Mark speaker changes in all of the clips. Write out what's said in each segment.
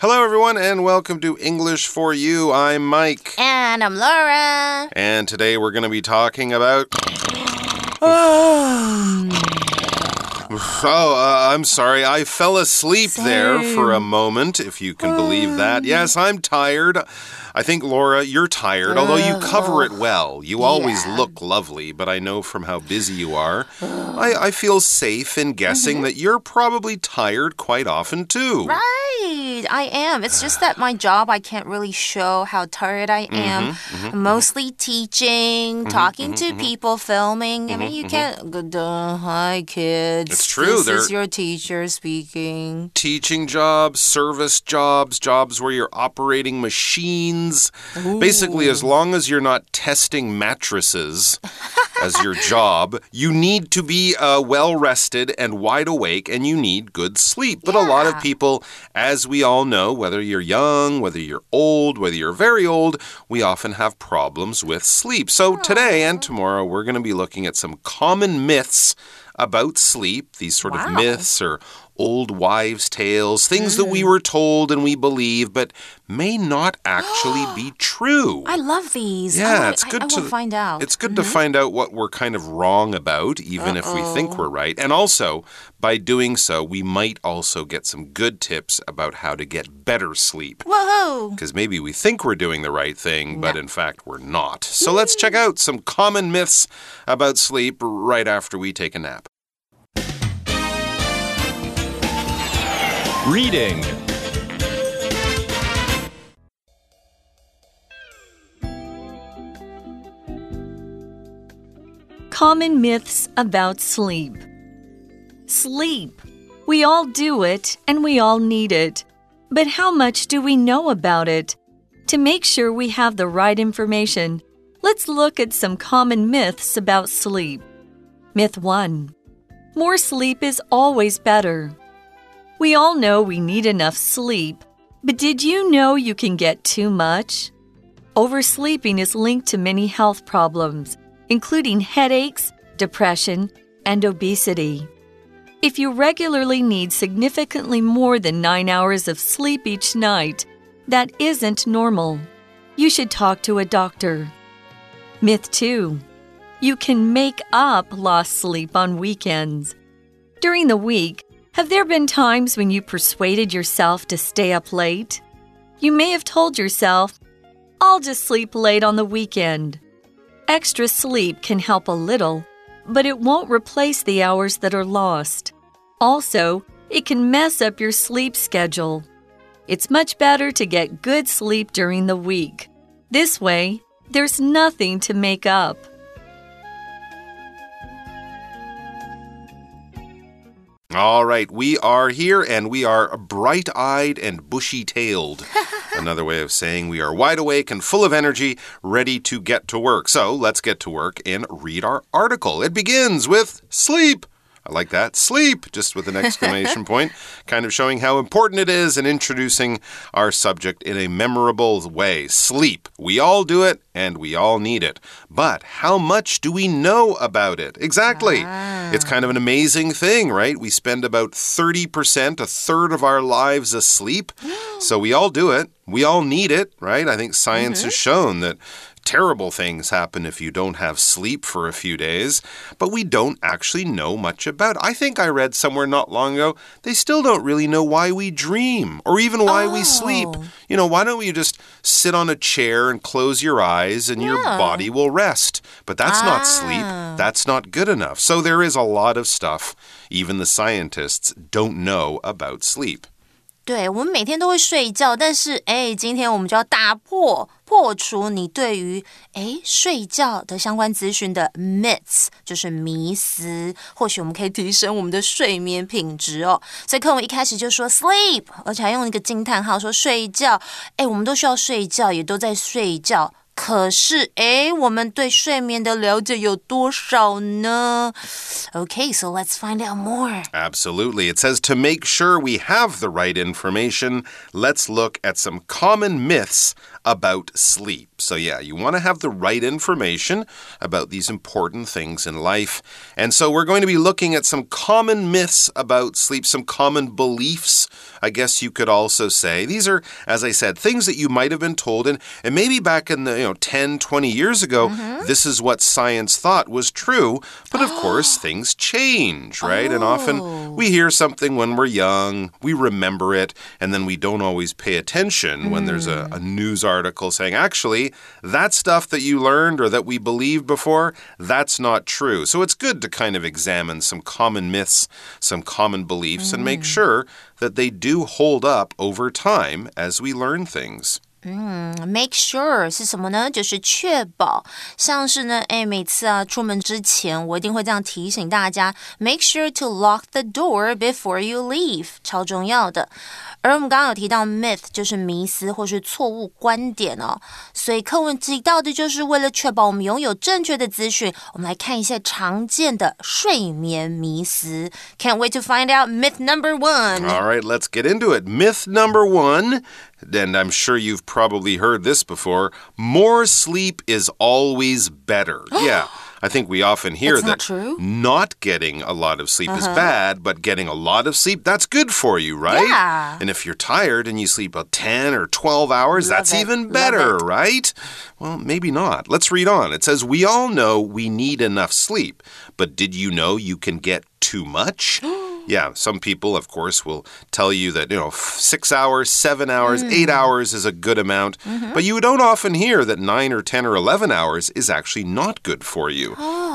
Speaker 1: Hello, everyone, and welcome to English for You. I'm Mike.
Speaker 2: And I'm Laura.
Speaker 1: And today we're going to be talking about. Oh, uh, I'm sorry. I fell asleep
Speaker 2: Same.
Speaker 1: there for a moment, if you can believe that. Um. Yes, I'm tired. I think, Laura, you're tired, although you uh, cover it well. You always
Speaker 2: Yeah.
Speaker 1: look lovely, but I know from how busy you are, I, I feel safe in guessing mm-hmm. that you're probably tired quite often, too.
Speaker 2: Right, I am. It's just that my job, I can't really show how tired I mm-hmm, am.
Speaker 1: Mm-hmm, mm-hmm,
Speaker 2: Mostly teaching, mm-hmm, talking to people, filming. I mean, you can't. Hi, kids.
Speaker 1: It's true,
Speaker 2: This
Speaker 1: they're-
Speaker 2: is your teacher speaking.
Speaker 1: teaching jobs, service jobs, jobs where you're operating machines. Basically, as long as you're not testing mattresses as your job, you need to be uh, well rested and wide awake, and you need good sleep. But a lot of people, as we all know, whether you're young, whether you're old, whether you're very old, we often have problems with sleep. So today and tomorrow, we're going to be looking at some common myths about sleep, these sort of myths or old wives' tales, things that we mm. were told and we believe, but may not actually be true.
Speaker 2: I love these.
Speaker 1: Yeah,
Speaker 2: wanna-
Speaker 1: it's good
Speaker 2: I,
Speaker 1: to
Speaker 2: wanna find out.
Speaker 1: It's good to mm-hmm. find out what we're kind of wrong about, even if we think we're right. And also, by doing so, we might also get some good tips about how to get better sleep.
Speaker 2: Whoa!
Speaker 1: Because maybe we think we're doing the right thing, but in fact, we're not. So let's check out some common myths about sleep right after we take a nap.
Speaker 3: Reading.
Speaker 4: Common myths about sleep. Sleep. We all do it and we all need it. But how much do we know about it? To make sure we have the right information, let's look at some common myths about sleep. Myth 1 More sleep is always better. We all know we need enough sleep, but did you know you can get too much? Oversleeping is linked to many health problems, including headaches, depression, and obesity. If you regularly need significantly more than nine hours of sleep each night, that isn't normal. You should talk to a doctor. Myth 2 You can make up lost sleep on weekends. During the week, have there been times when you persuaded yourself to stay up late? You may have told yourself, I'll just sleep late on the weekend. Extra sleep can help a little, but it won't replace the hours that are lost. Also, it can mess up your sleep schedule. It's much better to get good sleep during the week. This way, there's nothing to make up.
Speaker 1: All right, we are here and we are bright eyed and bushy tailed. Another way of saying we are wide awake and full of energy, ready to get to work. So let's get to work and read our article. It begins with sleep. I like that. Sleep, just with an exclamation point, kind of showing how important it is and introducing our subject in a memorable way. Sleep. We all do it and we all need it. But how much do we know about it? Exactly. Ah. It's kind of an amazing thing, right? We spend about 30%, a third of our lives asleep. so we all do it. We all need it, right? I think science has mm-hmm. shown that terrible things happen if you don't have sleep for a few days, but we don't actually know much about. I think I read somewhere not long ago they still don't really know why we dream or even why we sleep.
Speaker 2: Oh.
Speaker 1: You know, why don't you just sit on a chair and close your eyes and your body will rest? But that's not sleep.
Speaker 2: Ah.
Speaker 1: That's not good enough. So there is a lot of stuff even the scientists don't know about sleep.
Speaker 2: 对，我们每天都会睡觉，但是哎，今天我们就要打破破除你对于哎睡觉的相关资讯的 myths，就是迷思。或许我们可以提升我们的睡眠品质哦。所以课文一开始就说 sleep，而且还用一个惊叹号说睡觉。哎，我们都需要睡觉，也都在睡觉。可是，诶，我们对睡眠的了解有多少呢？Okay, so let's find out more.
Speaker 1: Absolutely. It says to make sure we have the right information, let's look at some common myths about sleep. So, yeah, you want to have the right information about these important things in life. And so, we're going to be looking at some common myths about sleep, some common beliefs I guess you could also say these are, as I said, things that you might have been told, and, and maybe back in the you know 10, 20 years ago,
Speaker 2: Mm-hmm.
Speaker 1: this is what science thought was true. But of course, things change, right? And often
Speaker 2: Oh.
Speaker 1: we hear something when we're young, we remember it, and then we don't always pay attention when there's a,
Speaker 2: Mm.
Speaker 1: a news article saying, actually, that stuff that you learned or that we believed before, that's not true. So it's good to kind of examine some common myths, some common beliefs, and
Speaker 2: Mm.
Speaker 1: make sure that they do hold up over time as we learn things.
Speaker 2: Make sure 是什么呢？就是确保，像是呢，哎，每次啊出门之前，我一定会这样提醒大家，make sure to lock the door before you leave，超重要的。 而我们刚刚有提到 myth 就是迷思或是错误观点哦，所以课文提到的就是为了确保我们拥有正确的资讯，我们来看一下常见的睡眠迷思。Can't wait to find out myth number one.
Speaker 1: All right, let's get into it. Myth number one, and I'm sure you've probably heard this before more sleep is always better. yeah. I think we often hear
Speaker 2: That's
Speaker 1: that
Speaker 2: not. Uh-huh.
Speaker 1: not getting a lot of sleep is bad, but getting a lot of sleep, that's good for you, right?
Speaker 2: Yeah.
Speaker 1: And if you're tired and you sleep about 10 or 12 hours,
Speaker 2: Love
Speaker 1: that's
Speaker 2: it.
Speaker 1: even better, right? Well, maybe not. Let's read on. It says, We all know we need enough sleep, but did you know you can get too much? Yeah, some people, of course, will tell you that, you know, six hours, seven hours, eight hours is a good amount. But you don't often hear that nine or 10 or 11 hours is actually not good for you.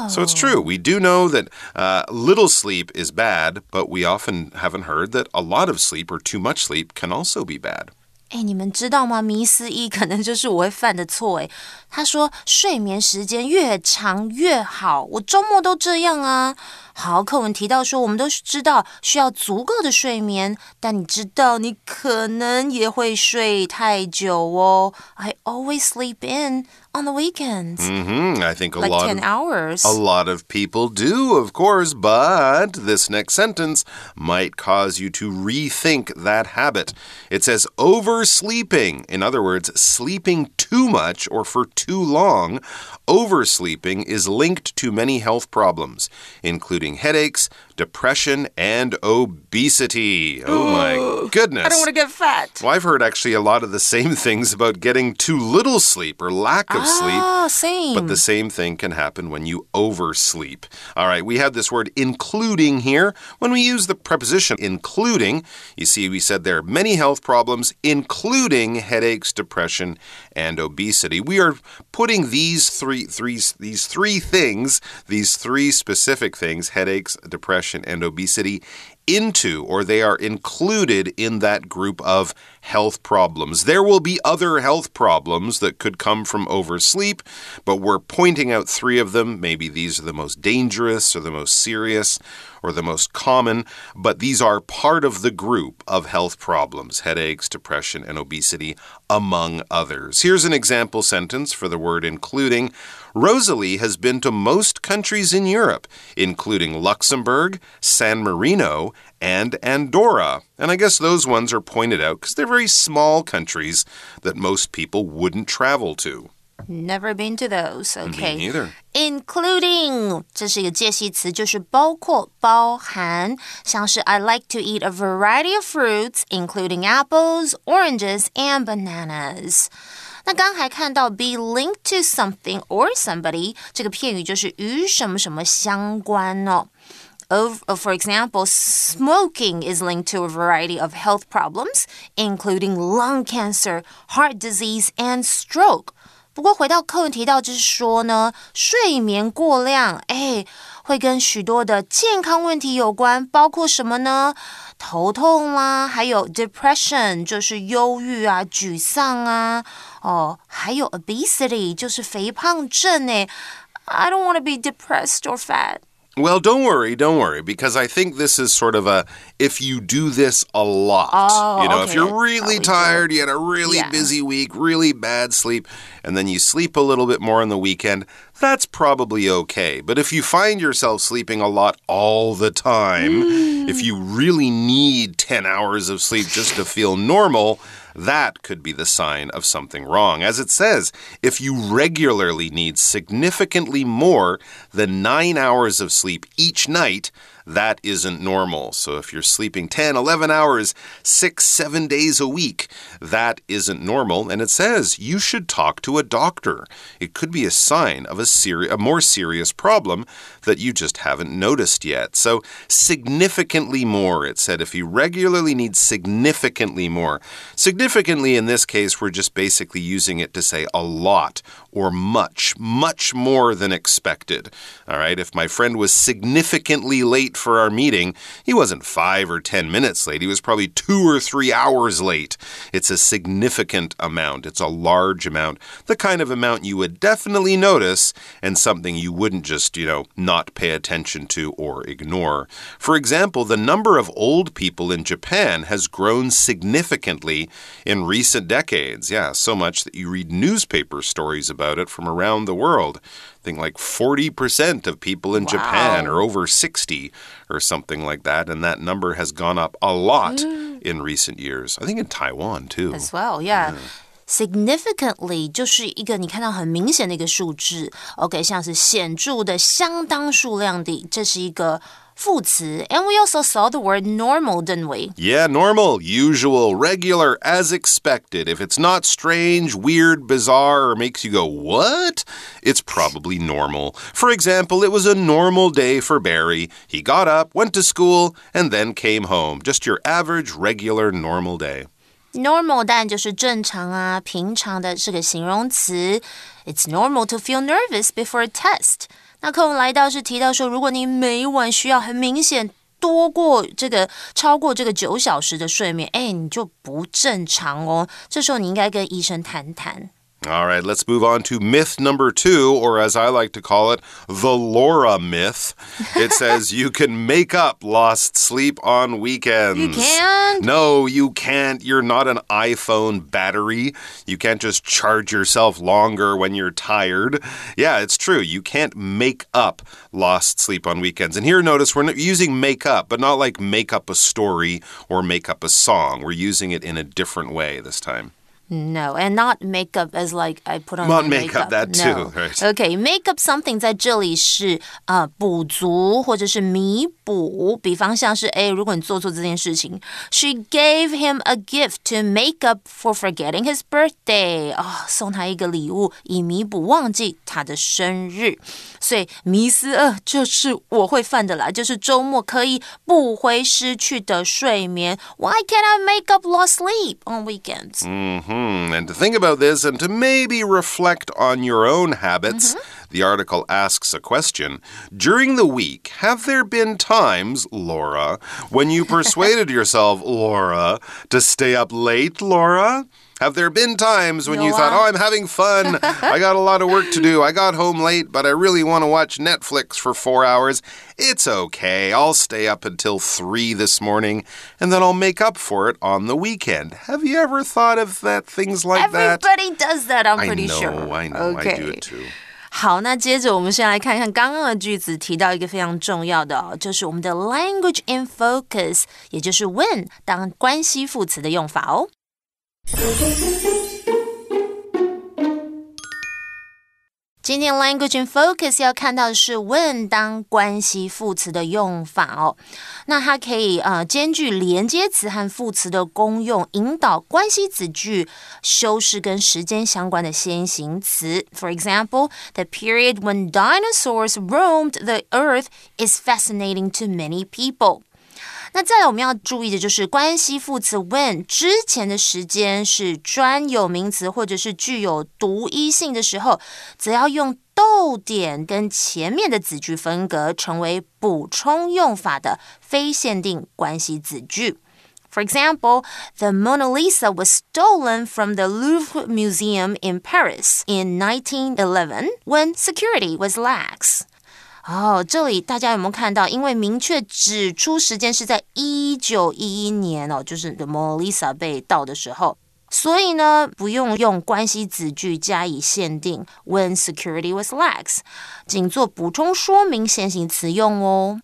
Speaker 1: So it's true. We do know that uh, little sleep is bad, but we often haven't heard that a lot of sleep or too much sleep can also be bad.
Speaker 2: 哎，你们知道吗？迷思一可能就是我会犯的错。哎，他说睡眠时间越长越好，我周末都这样啊。好，课文提到说，我们都知道需要足够的睡眠，但你知道你可能也会睡太久哦。I always sleep in on the weekends,
Speaker 1: hmm I think a
Speaker 2: like
Speaker 1: lot
Speaker 2: ten
Speaker 1: of
Speaker 2: hours.
Speaker 1: A lot of people do, of course, but this next sentence might cause you to rethink that habit. It says oversleeping. In other words, sleeping too much or for too long. Oversleeping is linked to many health problems, including headaches, depression, and obesity. Oh my goodness.
Speaker 2: I don't want to get fat.
Speaker 1: well, I've heard actually a lot of the same things about getting too little sleep or lack of sleep.
Speaker 2: Oh, same.
Speaker 1: But the same thing can happen when you oversleep. All right, we have this word including here. When we use the preposition including, you see, we said there are many health problems, including headaches, depression, and obesity. We are putting these three, three, these three things, these three specific things, headaches, depression, and obesity, into or they are included in that group of health problems. There will be other health problems that could come from oversleep, but we're pointing out three of them. Maybe these are the most dangerous or the most serious or the most common, but these are part of the group of health problems headaches, depression, and obesity, among others. Here's an example sentence for the word including. Rosalie has been to most countries in Europe, including Luxembourg, San Marino, and Andorra. And I guess those ones are pointed out because they're very small countries that most people wouldn't travel to.
Speaker 2: Never been to those. Okay.
Speaker 1: Me neither.
Speaker 2: including 这是一个介系词，就是包括、包含，像是 I like to eat a variety of fruits, including apples, oranges, and bananas. 那刚刚还看到 be linked to something or somebody 这个片语就是与什么什么相关哦。Of, for example, smoking is linked to a variety of health problems, including lung cancer, heart disease, and stroke. 不过回到课文提到，就是说呢，睡眠过量，哎，会跟许多的健康问题有关，包括什么呢？头痛啦，还有 depression，就是忧郁啊、沮丧啊，哦，还有 obesity，就是肥胖症哎。I don't wanna be depressed or fat.
Speaker 1: Well, don't worry, don't worry, because I think this is sort of a if you do this a lot.
Speaker 2: Oh,
Speaker 1: you know, if you're really tired, you had a really
Speaker 2: Yeah.
Speaker 1: busy week, really bad sleep, and then you sleep a little bit more on the weekend, that's probably okay. But if you find yourself sleeping a lot all the time, if you really need 10 hours of sleep just to feel normal, that could be the sign of something wrong. As it says, if you regularly need significantly more than nine hours of sleep each night, that isn't normal. So if you're sleeping 10, 11 hours, six, seven days a week, that isn't normal. And it says you should talk to a doctor. It could be a sign of a, seri a more serious problem that you just haven't noticed yet. So significantly more, it said if you regularly need significantly more. Significantly in this case, we're just basically using it to say a lot or much, much more than expected. All right, if my friend was significantly late for our meeting, he wasn't five or ten minutes late, he was probably two or three hours late. It's a significant amount, it's a large amount, the kind of amount you would definitely notice and something you wouldn't just, you know, not pay attention to or ignore. For example, the number of old people in Japan has grown significantly in recent decades. Yeah, so much that you read newspaper stories about about it from around the world. Think like 40% of people in wow. Japan are over 60 or something like that. And that number has gone up a lot mm. in recent years. I think in Taiwan too.
Speaker 2: As well, yeah. yeah significantly 就是一个你看到很明显的一个数字，OK，像是显着的、相当数量的，这是一个副词. And we also saw the word normal, didn't we?
Speaker 1: Yeah, normal, usual, regular, as expected. If it's not strange, weird, bizarre, or makes you go, what? It's probably normal. For example, it was a normal day for Barry. He got up, went to school, and then came home. Just your average, regular, normal day.
Speaker 2: Normal 但就是正常啊，平常的是个形容词。It's normal to feel nervous before a test. 那课文来到是提到说，如果你每晚需要很明显多过这个超过这个九小时的睡眠，哎，你就不正常哦。这时候你应该跟医生谈谈。
Speaker 1: All right, let's move on to myth number two, or as I like to call it, the Laura myth. It says you can make up lost sleep on weekends.
Speaker 2: You can't?
Speaker 1: No, you can't. You're not an iPhone battery. You can't just charge yourself longer when you're tired. Yeah, it's true. You can't make up lost sleep on weekends. And here, notice we're using make up, but not like make up a story or make up a song. We're using it in a different way this time.
Speaker 2: No, and not makeup as like I put on
Speaker 1: not
Speaker 2: makeup,
Speaker 1: makeup that
Speaker 2: too.
Speaker 1: No. Right.
Speaker 2: Okay, makeup something 在这里是啊、呃、补足或者是弥补。比方像是哎，如果你做错这件事情，She gave him a gift to make up for forgetting his birthday 啊、哦，送他一个礼物以弥补忘记他的生日。所以迷思二就是我会犯的啦，就是周末可以补回失去的睡眠。Why can't I make up lost sleep on weekends?
Speaker 1: Mm-hmm. Hmm, and to think about this and to maybe reflect on your own habits, mm -hmm. The article asks a question. During the week, have there been times, Laura, when you persuaded yourself, Laura, to stay up late, Laura? Have there been times when you thought, uh, oh, I'm having fun. I got a lot of work to do. I got home late, but I really want to watch Netflix for four hours. It's okay. I'll stay up until three this morning and then I'll make up for it on the weekend. Have you ever thought of that? Things like
Speaker 2: Everybody
Speaker 1: that?
Speaker 2: Everybody does that, I'm pretty
Speaker 1: I know,
Speaker 2: sure.
Speaker 1: I know, okay. I do it too.
Speaker 2: 好，那接着我们先来看看刚刚的句子，提到一个非常重要的，就是我们的 language in focus，也就是 when 当关系副词的用法哦。今天 language in focus 要看到的是 when 当关系副词的用法哦。那它可以呃兼具连接词和副词的功用，引导关系子句修饰跟时间相关的先行词。For example, the period when dinosaurs roamed the earth is fascinating to many people. 那再来我们要注意的就是关系副词 when 之前的时间是专有名词或者是具有独一性的时候，则要用逗点跟前面的子句分隔，成为补充用法的非限定关系子句。For example, the Mona Lisa was stolen from the Louvre Museum in Paris in 1911 when security was lax. 哦，这里大家有没有看到？因为明确指出时间是在一九一一年哦，就是 The Mona Lisa 被盗的时候，所以呢，不用用关系子句加以限定。When security was lax，仅做补充说明先行词用哦。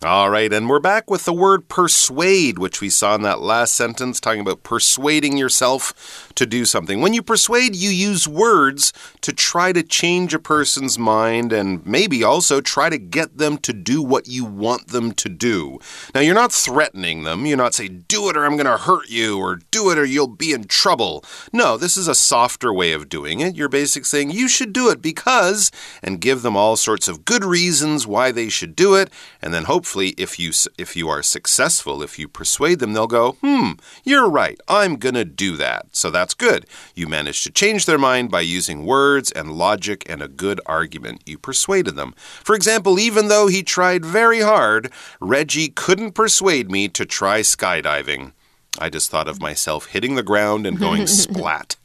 Speaker 1: All right, and we're back with the word persuade, which we saw in that last sentence, talking about persuading yourself to do something. When you persuade, you use words to try to change a person's mind and maybe also try to get them to do what you want them to do. Now, you're not threatening them. You're not saying, do it or I'm going to hurt you, or do it or you'll be in trouble. No, this is a softer way of doing it. You're basically saying, you should do it because, and give them all sorts of good reasons why they should do it, and then hopefully if you if you are successful, if you persuade them, they'll go, "Hmm, you're right. I'm gonna do that." So that's good. You managed to change their mind by using words and logic and a good argument. You persuaded them. For example, even though he tried very hard, Reggie couldn't persuade me to try skydiving. I just thought of myself hitting the ground and going splat.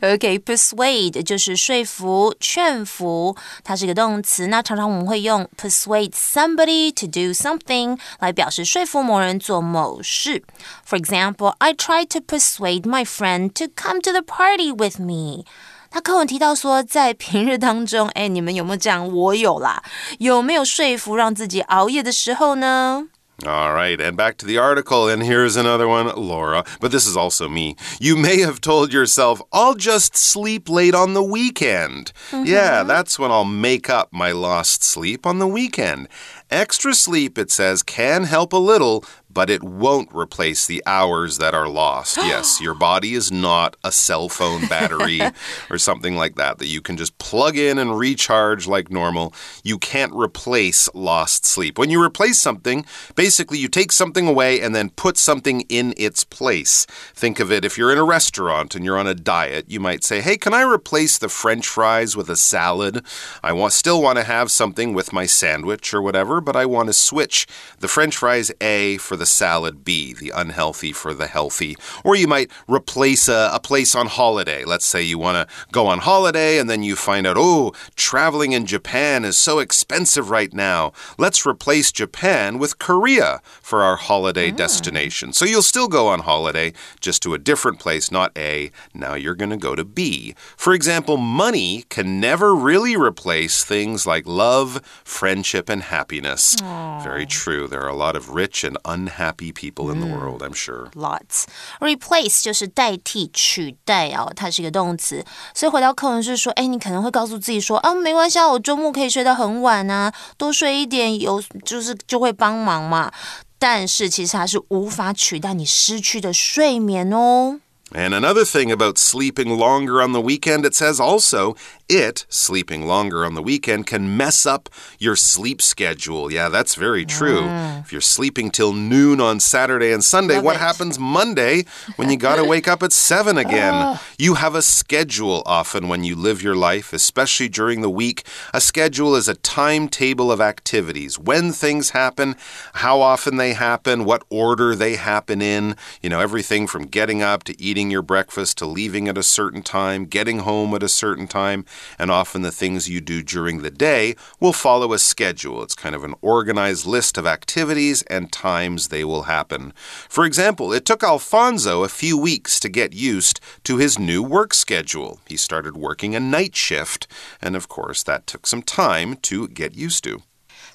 Speaker 2: OK，persuade 就是说服、劝服，它是一个动词。那常常我们会用 persuade somebody to do something 来表示说服某人做某事。For example, I tried to persuade my friend to come to the party with me. 他课文提到说，在平日当中，哎，你们有没有这样？我有啦。有没有说服让自己熬夜的时候呢
Speaker 1: ？All right, and back to the article, and here's another one, Laura, but this is also me. You may have told yourself, I'll just sleep late on the weekend. Mm -hmm. Yeah, that's when I'll make up my lost sleep on the weekend. Extra sleep, it says, can help a little, but it won't replace the hours that are lost. yes, your body is not a cell phone battery or something like that that you can just plug in and recharge like normal. You can't replace lost sleep. When you replace something, basically you take something away and then put something in its place. Think of it if you're in a restaurant and you're on a diet, you might say, "Hey, can I replace the french fries with a salad? I want still want to have something with my sandwich or whatever, but I want to switch the french fries A for the the salad B, the unhealthy for the healthy. Or you might replace a, a place on holiday. Let's say you want to go on holiday and then you find out, oh, traveling in Japan is so expensive right now. Let's replace Japan with Korea for our holiday mm. destination. So you'll still go on holiday, just to a different place, not A. Now you're going to go to B. For example, money can never really replace things like love, friendship, and happiness. Aww. Very true. There are a lot of rich and unhappy unhappy people in the world, I'm sure.
Speaker 2: Lots. Replace 就是代替、取代哦，它是一个动词。所以回到课文是说，哎，你可能会告诉自己说，啊，没关系啊，我周末可以睡到很晚啊，多睡一点有就是就会帮忙嘛。但是其实它是无法取代你失去的睡眠哦。
Speaker 1: And another thing about sleeping longer on the weekend, it says also it, sleeping longer on the weekend, can mess up your sleep schedule. Yeah, that's very true. Mm. If you're sleeping till noon on Saturday and Sunday, Love what it. happens Monday when you got to wake up at 7 again? You have a schedule often when you live your life, especially during the week. A schedule is a timetable of activities, when things happen, how often they happen, what order they happen in, you know, everything from getting up to eating eating your breakfast to leaving at a certain time, getting home at a certain time, and often the things you do during the day will follow a schedule. It's kind of an organized list of activities and times they will happen. For example, it took Alfonso a few weeks to get used to his new work schedule. He started working a night shift, and of course, that took some time to get used to.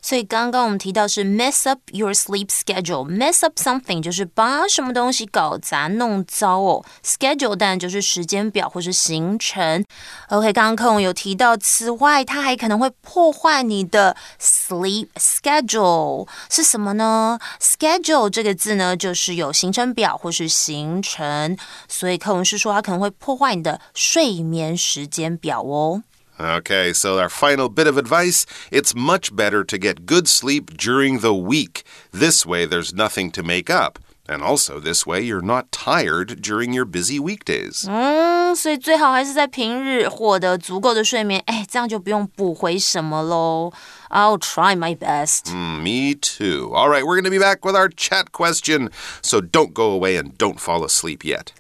Speaker 2: 所以刚刚我们提到是 mess up your sleep schedule。mess up something 就是把什么东西搞砸、弄糟哦。schedule 当然就是时间表或是行程。OK，刚刚课文有提到，此外它还可能会破坏你的 sleep schedule 是什么呢？schedule 这个字呢，就是有行程表或是行程，所以课文是说它可能会破坏你的睡眠时间表哦。
Speaker 1: Okay, so our final bit of advice it's much better to get good sleep during the week. This way, there's nothing to make up. And also, this way, you're not tired during your busy weekdays.
Speaker 2: 嗯，所以最好还是在平日获得足够的睡眠，哎，这样就不用补回什么喽。I'll try my best.
Speaker 1: Mm, me too. All right, we're going to be back with our chat question, so don't go away and don't fall asleep yet.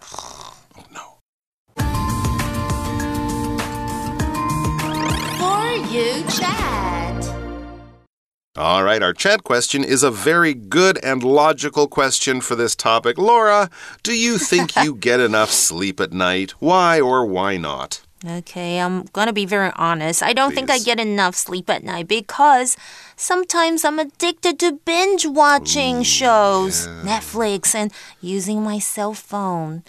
Speaker 2: You chat.
Speaker 1: All right, our chat question is a very good and logical question for this topic. Laura, do you think you get enough sleep at night? Why or why not?
Speaker 2: Okay, I'm gonna be very honest. I don't think I get enough sleep at night because sometimes I'm addicted to binge watching shows, Netflix, and using my cell phone.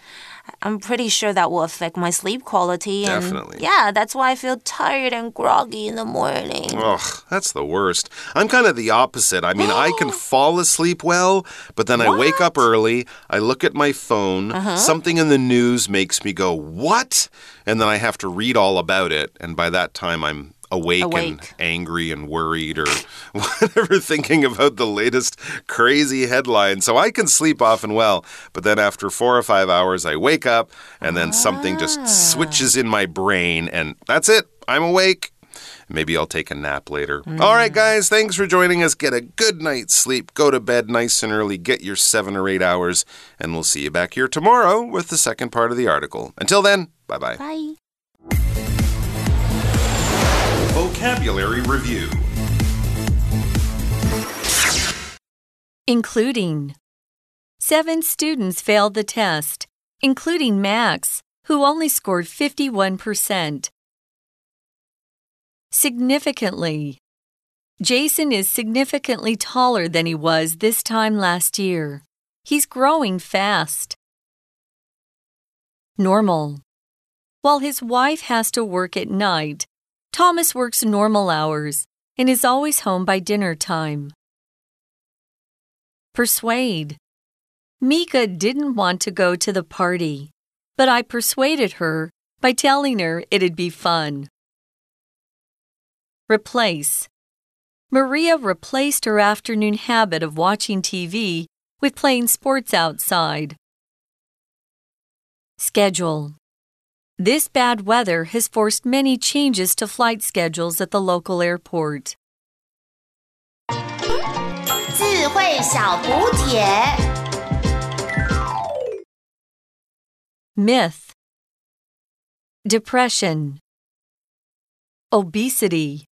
Speaker 2: I'm pretty sure that will affect my sleep quality. And
Speaker 1: Definitely.
Speaker 2: yeah, that's why I feel tired and groggy in the morning.
Speaker 1: Ugh, that's the worst. I'm kind of the opposite. I mean, I can fall asleep well, but then I wake up early, I look at my phone,
Speaker 2: Uh-huh.
Speaker 1: something in the news makes me go, What? And then I have to read all about it. And by that time, I'm awake, and angry and worried or whatever, thinking about the latest crazy headline. So I can sleep often well, but then after four or five hours, I wake up and then something just ah. switches in my brain, and that's it. I'm awake. Maybe I'll take a nap later. All right, mm. guys, thanks for joining us. Get a good night's sleep. Go to bed nice and early. Get your seven or eight hours, and we'll see you back here tomorrow with the second part of the article. Until then, bye-bye. bye. Vocabulary Review
Speaker 4: Including. Seven students failed the test, including Max, who only scored 51%. Significantly. Jason is significantly taller than he was this time last year. He's growing fast. Normal. While his wife has to work at night, Thomas works normal hours and is always home by dinner time. Persuade. Mika didn't want to go to the party, but I persuaded her by telling her it'd be fun. Replace. Maria replaced her afternoon habit of watching TV with playing sports outside. Schedule. This bad weather has forced many changes to flight schedules at the local airport. Myth. Depression. Obesity.